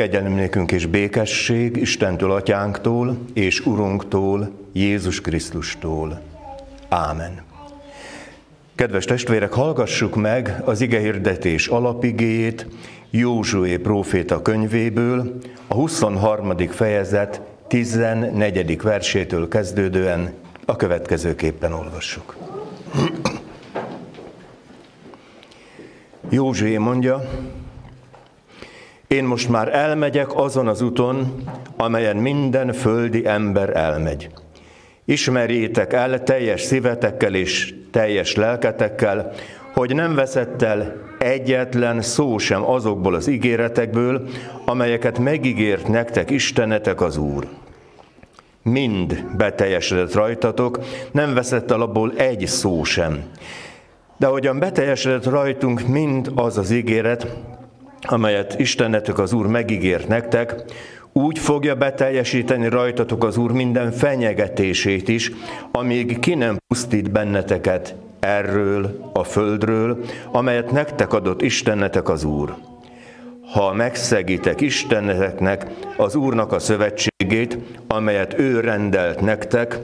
Kegyelem nékünk és békesség Istentől, Atyánktól és Urunktól, Jézus Krisztustól. Ámen. Kedves testvérek, hallgassuk meg az igehirdetés alapigéjét Józsué próféta könyvéből, a 23. fejezet 14. versétől kezdődően a következőképpen olvassuk. Józsué mondja, én most már elmegyek azon az úton, amelyen minden földi ember elmegy. Ismerjétek el teljes szívetekkel és teljes lelketekkel, hogy nem veszett el egyetlen szó sem azokból az ígéretekből, amelyeket megígért nektek Istenetek az Úr. Mind beteljesedett rajtatok, nem veszett el abból egy szó sem. De ahogyan beteljesedett rajtunk mind az az ígéret, amelyet Istenetek az Úr megígért nektek, úgy fogja beteljesíteni rajtatok az Úr minden fenyegetését is, amíg ki nem pusztít benneteket erről a földről, amelyet nektek adott Istenetek az Úr. Ha megszegítek Isteneteknek az Úrnak a szövetségét, amelyet ő rendelt nektek,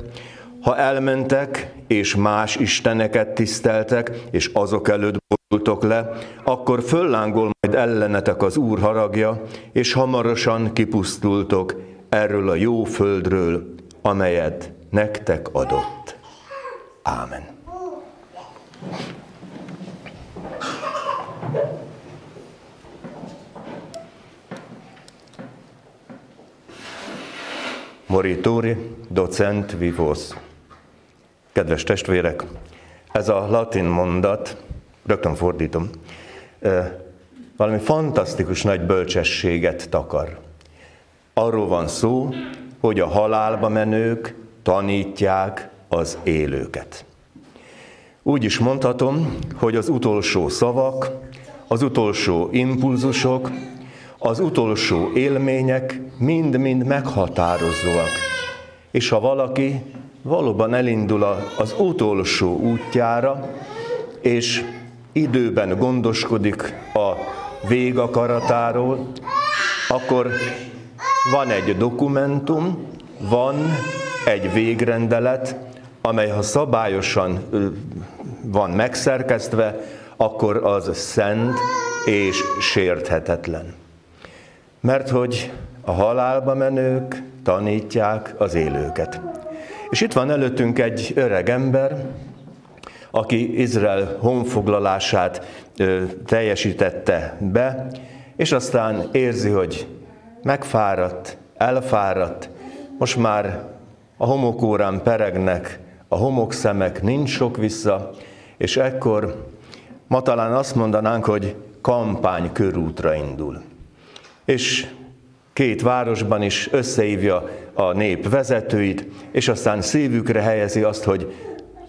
ha elmentek, és más isteneket tiszteltek, és azok előtt borultok le, akkor föllángol majd ellenetek az Úr haragja, és hamarosan kipusztultok erről a jó földről, amelyet nektek adott. Ámen. Moritori, docent vivos. Kedves testvérek, ez a latin mondat, rögtön fordítom, valami fantasztikus nagy bölcsességet takar. Arról van szó, hogy a halálba menők tanítják az élőket. Úgy is mondhatom, hogy az utolsó szavak, az utolsó impulzusok, az utolsó élmények mind-mind meghatározóak. És ha valaki valóban elindul az utolsó útjára, és időben gondoskodik a végakaratáról, akkor van egy dokumentum, van egy végrendelet, amely ha szabályosan van megszerkesztve, akkor az szent és sérthetetlen. Mert hogy a halálba menők tanítják az élőket. És itt van előttünk egy öreg ember, aki Izrael honfoglalását teljesítette be, és aztán érzi, hogy megfáradt, elfáradt, most már a homokórán peregnek, a homokszemek, nincs sok vissza, és ekkor ma talán azt mondanánk, hogy kampány körútra indul. És két városban is összehívja a nép vezetőit, és aztán szívükre helyezi azt, hogy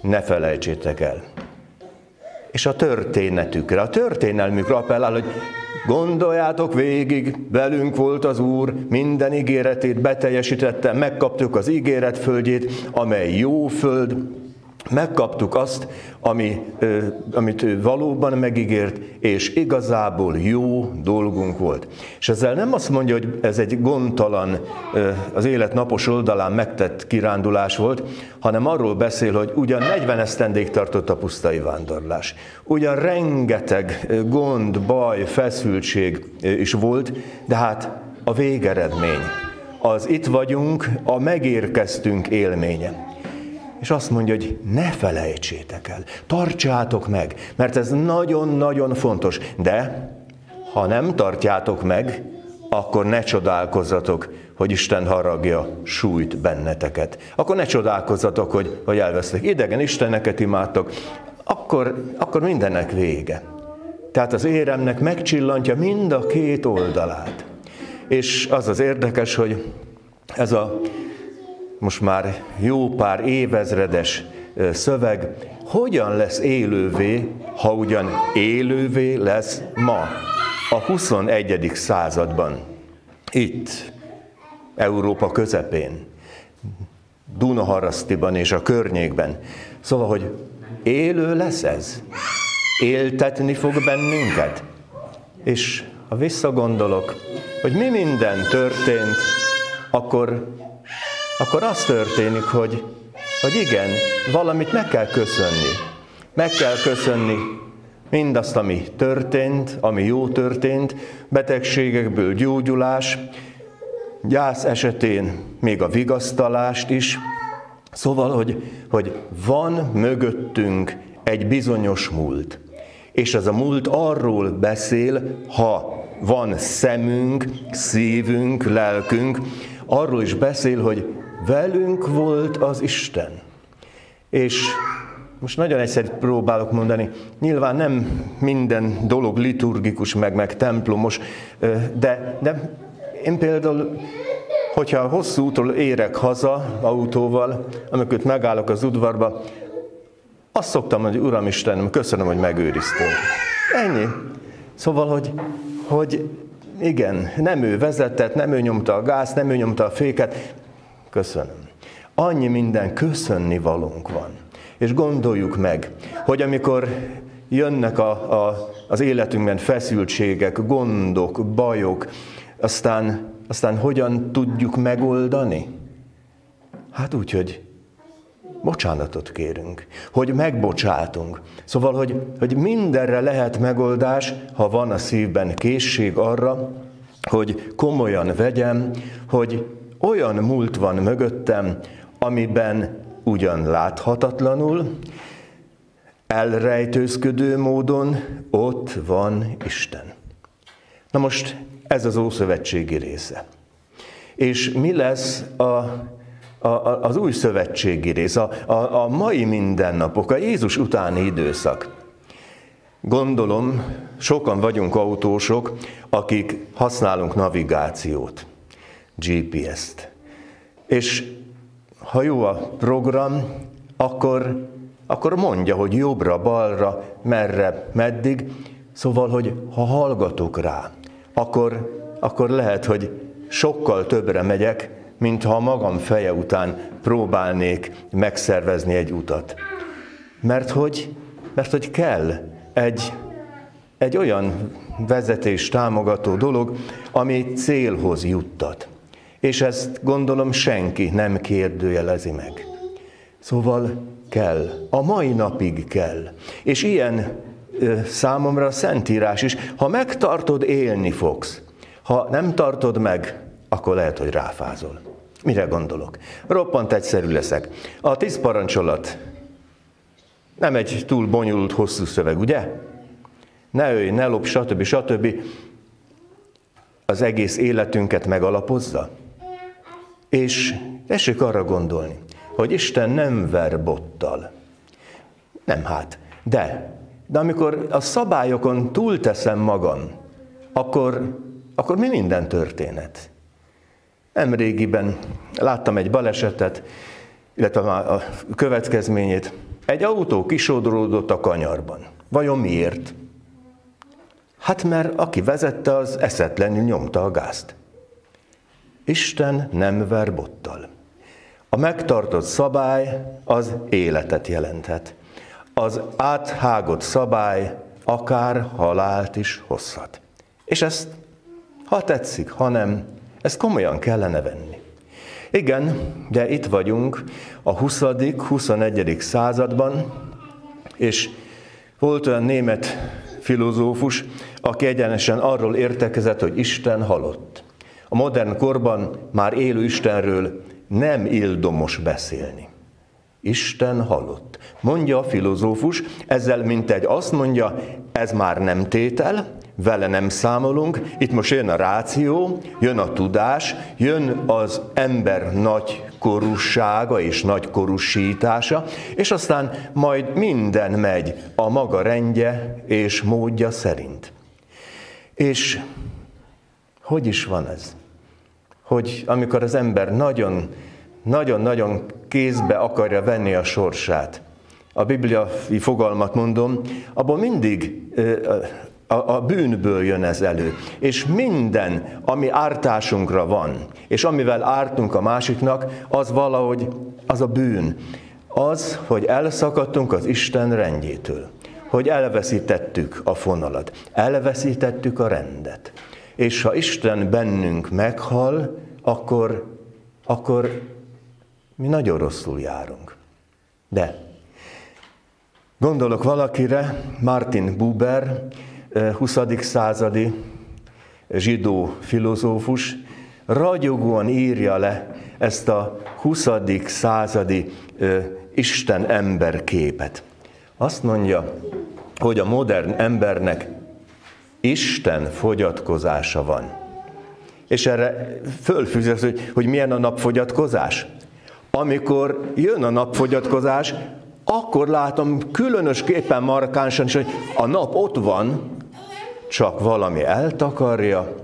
ne felejtsétek el. És a történetükre, a történelmükre appellál, hogy gondoljátok végig, velünk volt az Úr, minden ígéretét beteljesítette, megkaptuk az ígéret földjét, amely jó föld, megkaptuk azt, ami, amit ő valóban megígért, és igazából jó dolgunk volt. És ezzel nem azt mondja, hogy ez egy gondtalan, az élet napos oldalán megtett kirándulás volt, hanem arról beszél, hogy ugyan 40 esztendék tartott a pusztai vándorlás. Ugyan rengeteg gond, baj, feszültség is volt, de hát a végeredmény, az itt vagyunk, a megérkeztünk élménye. És azt mondja, hogy ne felejtsétek el, tartsátok meg, mert ez nagyon-nagyon fontos. De ha nem tartjátok meg, akkor ne csodálkozzatok, hogy Isten haragja sújt benneteket. Akkor ne csodálkozzatok, hogy, hogy elvesztek. Idegen Isteneket imádtok, akkor, akkor mindennek vége. Tehát az éremnek megcsillantja mind a két oldalát. És az az érdekes, hogy ez a most már jó pár évezredes szöveg, hogyan lesz élővé, ha ugyan élővé lesz ma, a 21. században, itt, Európa közepén, Dunaharasztiban és a környékben. Szóval, hogy élő lesz ez? Éltetni fog bennünket? És ha visszagondolok, hogy mi minden történt, akkor, akkor az történik, hogy, hogy igen, valamit meg kell köszönni. Meg kell köszönni mindazt, ami történt, ami jó történt, betegségekből gyógyulás, gyász esetén még a vigasztalást is. Szóval, hogy, hogy van mögöttünk egy bizonyos múlt. És ez a múlt arról beszél, ha van szemünk, szívünk, lelkünk, arról is beszél, hogy velünk volt az Isten. És most nagyon egyszerűt próbálok mondani, nyilván nem minden dolog liturgikus, meg, meg templomos, de, de én például, hogyha hosszú útról érek haza autóval, amikor megállok az udvarba, azt szoktam hogy Uram Istenem, köszönöm, hogy megőriztél. Ennyi. Szóval, hogy, hogy igen, nem ő vezetett, nem ő nyomta a gáz, nem ő nyomta a féket. Köszönöm. Annyi minden köszönni valunk van. És gondoljuk meg, hogy amikor jönnek a, a, az életünkben feszültségek, gondok, bajok, aztán, aztán hogyan tudjuk megoldani? Hát úgy, hogy bocsánatot kérünk, hogy megbocsátunk. Szóval, hogy, hogy mindenre lehet megoldás, ha van a szívben készség arra, hogy komolyan vegyem, hogy olyan múlt van mögöttem, amiben ugyan láthatatlanul, elrejtőzködő módon ott van Isten. Na most ez az Ószövetségi része. És mi lesz a, a, az új szövetségi rész, a, a, a mai mindennapok, a Jézus utáni időszak? Gondolom, sokan vagyunk autósok, akik használunk navigációt, GPS-t. És ha jó a program, akkor, akkor mondja, hogy jobbra, balra, merre, meddig. Szóval, hogy ha hallgatok rá, akkor, akkor lehet, hogy sokkal többre megyek, mint ha magam feje után próbálnék megszervezni egy utat. Mert hogy, mert hogy kell egy, egy olyan vezetés támogató dolog, ami célhoz juttat. És ezt gondolom senki nem kérdőjelezi meg. Szóval kell, a mai napig kell. És ilyen számomra a Szentírás is. Ha megtartod, élni fogsz. Ha nem tartod meg, akkor lehet, hogy ráfázol. Mire gondolok? Roppant egyszerű leszek. A tíz parancsolat nem egy túl bonyolult, hosszú szöveg, ugye? Ne ölj, ne lop, stb. stb. Az egész életünket megalapozza. És tessék arra gondolni, hogy Isten nem ver bottal. Nem hát, de de amikor a szabályokon túlteszem magam, akkor, akkor mi minden történet? Nemrégiben láttam egy balesetet, illetve a következményét. Egy autó kisodródott a kanyarban. Vajon miért? Hát mert aki vezette, az eszetlenül nyomta a gázt. Isten nem ver bottal. A megtartott szabály az életet jelenthet az áthágott szabály akár halált is hozhat. És ezt, ha tetszik, ha nem, ezt komolyan kellene venni. Igen, de itt vagyunk a 20. 21. században, és volt olyan német filozófus, aki egyenesen arról értekezett, hogy Isten halott. A modern korban már élő Istenről nem ildomos beszélni. Isten halott. Mondja a filozófus, ezzel mint egy azt mondja, ez már nem tétel, vele nem számolunk, itt most jön a ráció, jön a tudás, jön az ember nagy korussága és nagy korusítása, és aztán majd minden megy a maga rendje és módja szerint. És hogy is van ez? Hogy amikor az ember nagyon nagyon-nagyon kézbe akarja venni a sorsát. A bibliai fogalmat mondom, abból mindig a, a bűnből jön ez elő. És minden, ami ártásunkra van, és amivel ártunk a másiknak, az valahogy az a bűn. Az, hogy elszakadtunk az Isten rendjétől. hogy elveszítettük a fonalat, elveszítettük a rendet. És ha Isten bennünk meghal, akkor, akkor mi nagyon rosszul járunk. De gondolok valakire, Martin Buber, 20. Eh, századi zsidó filozófus, ragyogóan írja le ezt a 20. századi Isten ember képet. Azt mondja, hogy a modern embernek Isten fogyatkozása van. És erre fölfűzesz, hogy, hogy milyen a napfogyatkozás. Amikor jön a napfogyatkozás, akkor látom különösképpen markánsan is, hogy a nap ott van, csak valami eltakarja,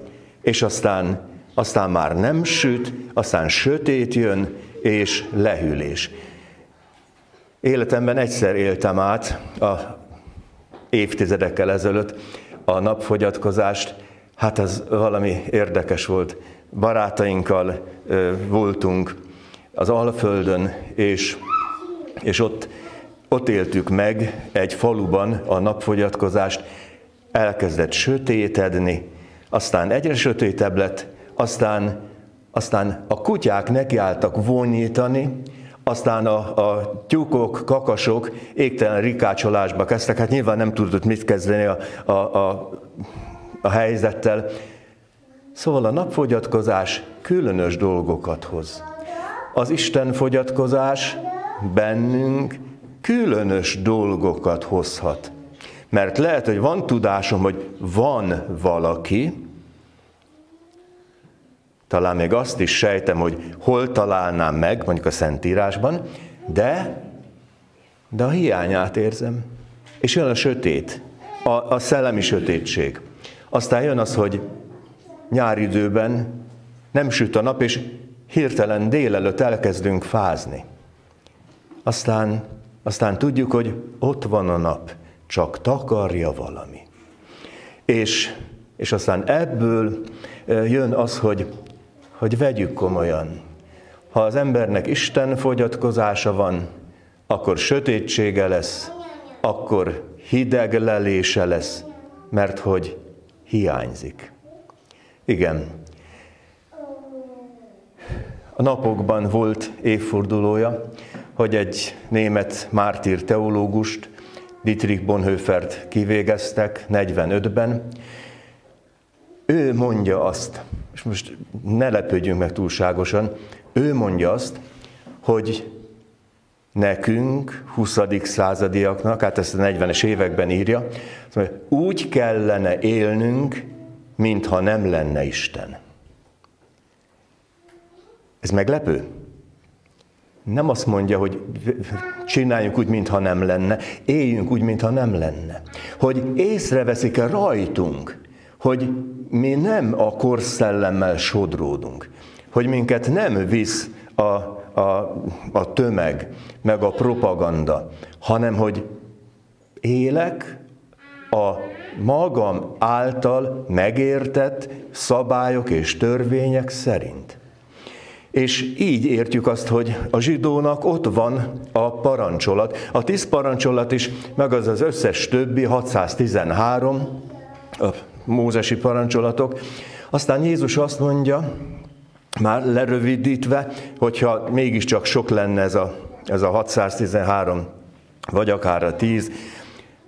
és aztán, aztán már nem süt, aztán sötét jön, és lehűlés. Életemben egyszer éltem át a évtizedekkel ezelőtt a napfogyatkozást, hát ez valami érdekes volt. Barátainkkal voltunk az Alföldön, és, és ott, ott éltük meg egy faluban a napfogyatkozást, elkezdett sötétedni, aztán egyre sötétebb lett, aztán, aztán a kutyák nekiálltak vonyítani, aztán a, a tyúkok, kakasok égtelen rikácsolásba kezdtek, hát nyilván nem tudott mit kezdeni a, a, a, a helyzettel. Szóval a napfogyatkozás különös dolgokat hoz. Az Isten fogyatkozás bennünk különös dolgokat hozhat. Mert lehet, hogy van tudásom, hogy van valaki, talán még azt is sejtem, hogy hol találnám meg, mondjuk a Szentírásban, de, de a hiányát érzem. És jön a sötét, a, a szellemi sötétség. Aztán jön az, hogy nyári időben nem süt a nap, és hirtelen délelőtt elkezdünk fázni. Aztán, aztán tudjuk, hogy ott van a nap, csak takarja valami. És, és aztán ebből jön az, hogy hogy vegyük komolyan. Ha az embernek Isten fogyatkozása van, akkor sötétsége lesz, akkor hideg lelése lesz, mert hogy hiányzik. Igen. A napokban volt évfordulója, hogy egy német mártír teológust, Dietrich Bonhoeffert kivégeztek 45-ben. Ő mondja azt, és most ne lepődjünk meg túlságosan, ő mondja azt, hogy nekünk, 20. századiaknak, hát ezt a 40-es években írja, úgy kellene élnünk, mintha nem lenne Isten. Ez meglepő? Nem azt mondja, hogy csináljunk úgy, mintha nem lenne, éljünk úgy, mintha nem lenne. Hogy észreveszik-e rajtunk, hogy mi nem a korszellemmel sodródunk, hogy minket nem visz a, a, a tömeg, meg a propaganda, hanem hogy élek a magam által megértett szabályok és törvények szerint. És így értjük azt, hogy a zsidónak ott van a parancsolat. A tíz parancsolat is, meg az az összes többi, 613, mózesi parancsolatok. Aztán Jézus azt mondja, már lerövidítve, hogyha mégiscsak sok lenne ez a, ez a 613, vagy akár a 10,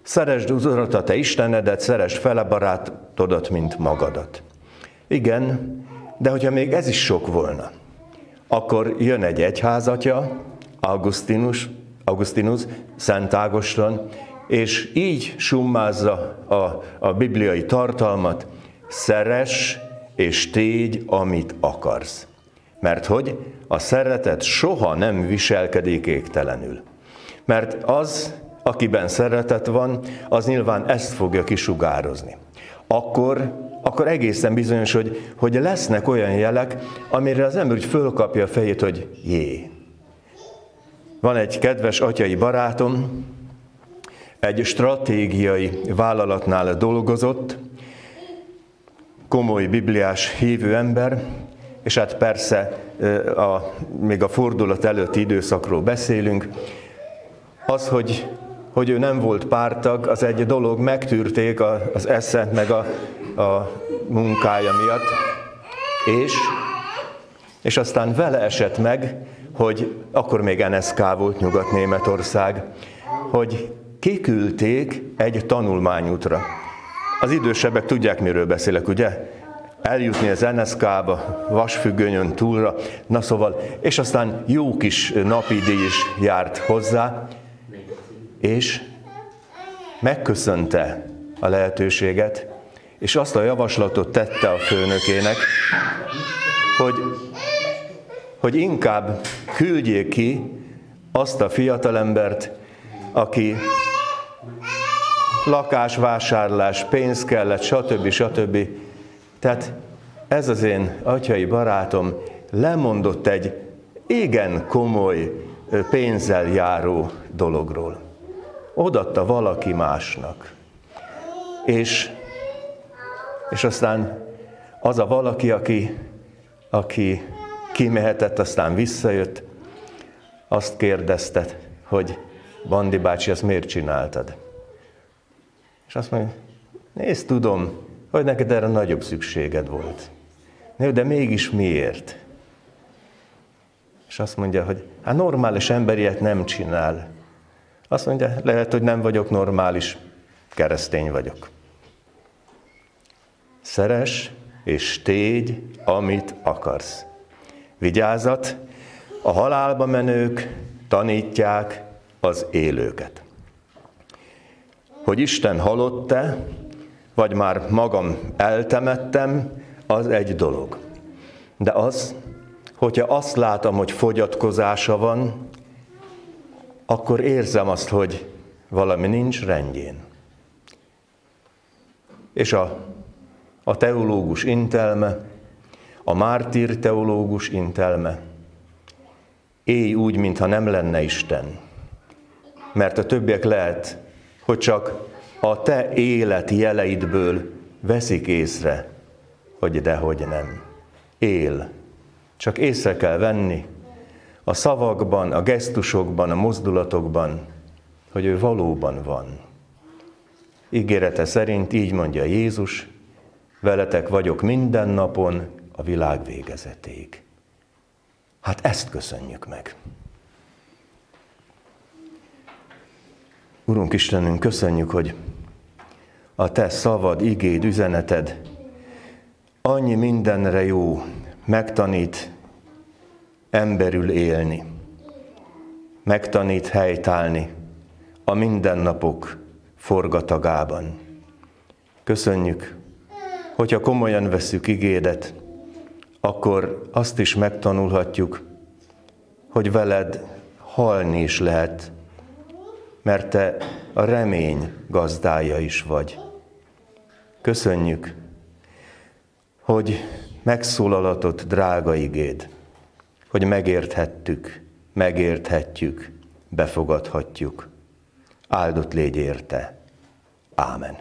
szeresd az Urat, a te Istenedet, szeresd fele barátodat, mint magadat. Igen, de hogyha még ez is sok volna, akkor jön egy egyházatja, Augustinus, Augustinus, Szent Ágoston, és így summázza a, a bibliai tartalmat, szeres és tégy, amit akarsz. Mert hogy a szeretet soha nem viselkedik égtelenül. Mert az, akiben szeretet van, az nyilván ezt fogja kisugározni. Akkor, akkor egészen bizonyos, hogy, hogy lesznek olyan jelek, amire az ember úgy fölkapja a fejét, hogy jé. Van egy kedves atyai barátom, egy stratégiai vállalatnál dolgozott, komoly bibliás hívő ember, és hát persze a, még a fordulat előtti időszakról beszélünk, az, hogy hogy ő nem volt pártag, az egy dolog, megtűrték az eszent meg a, a munkája miatt, és, és aztán vele esett meg, hogy akkor még NSK volt Nyugat-Németország, hogy kiküldték egy tanulmányútra. Az idősebbek tudják, miről beszélek, ugye? Eljutni az NSK-ba, vasfüggönyön túlra, na szóval, és aztán jó kis napi díj is járt hozzá, és megköszönte a lehetőséget, és azt a javaslatot tette a főnökének, hogy, hogy inkább küldjék ki azt a fiatalembert, aki lakásvásárlás, pénz kellett, stb. stb. Tehát ez az én atyai barátom lemondott egy igen komoly pénzzel járó dologról. Odatta valaki másnak. És, és aztán az a valaki, aki, aki kimehetett, aztán visszajött, azt kérdezte, hogy Bandi bácsi, ezt miért csináltad? És azt mondja, nézd, tudom, hogy neked erre nagyobb szükséged volt. De mégis miért? És azt mondja, hogy hát normális ember ilyet nem csinál. Azt mondja, lehet, hogy nem vagyok normális, keresztény vagyok. Szeres és tégy, amit akarsz. Vigyázat, a halálba menők tanítják az élőket. Hogy Isten halott-e, vagy már magam eltemettem, az egy dolog. De az, hogyha azt látom, hogy fogyatkozása van, akkor érzem azt, hogy valami nincs rendjén. És a, a teológus intelme, a mártír teológus intelme, élj úgy, mintha nem lenne Isten. Mert a többiek lehet, hogy csak a te élet jeleidből veszik észre, hogy dehogy nem. Él. Csak észre kell venni a szavakban, a gesztusokban, a mozdulatokban, hogy ő valóban van. Ígérete szerint így mondja Jézus, veletek vagyok minden napon a világ végezetéig. Hát ezt köszönjük meg. Urunk Istenünk, köszönjük, hogy a Te szavad, igéd, üzeneted annyi mindenre jó, megtanít emberül élni, megtanít helytállni a mindennapok forgatagában. Köszönjük, hogyha komolyan veszük igédet, akkor azt is megtanulhatjuk, hogy veled halni is lehet, mert te a remény gazdája is vagy. Köszönjük, hogy megszólalatott drága igéd, hogy megérthettük, megérthetjük, befogadhatjuk. Áldott légy érte. Ámen.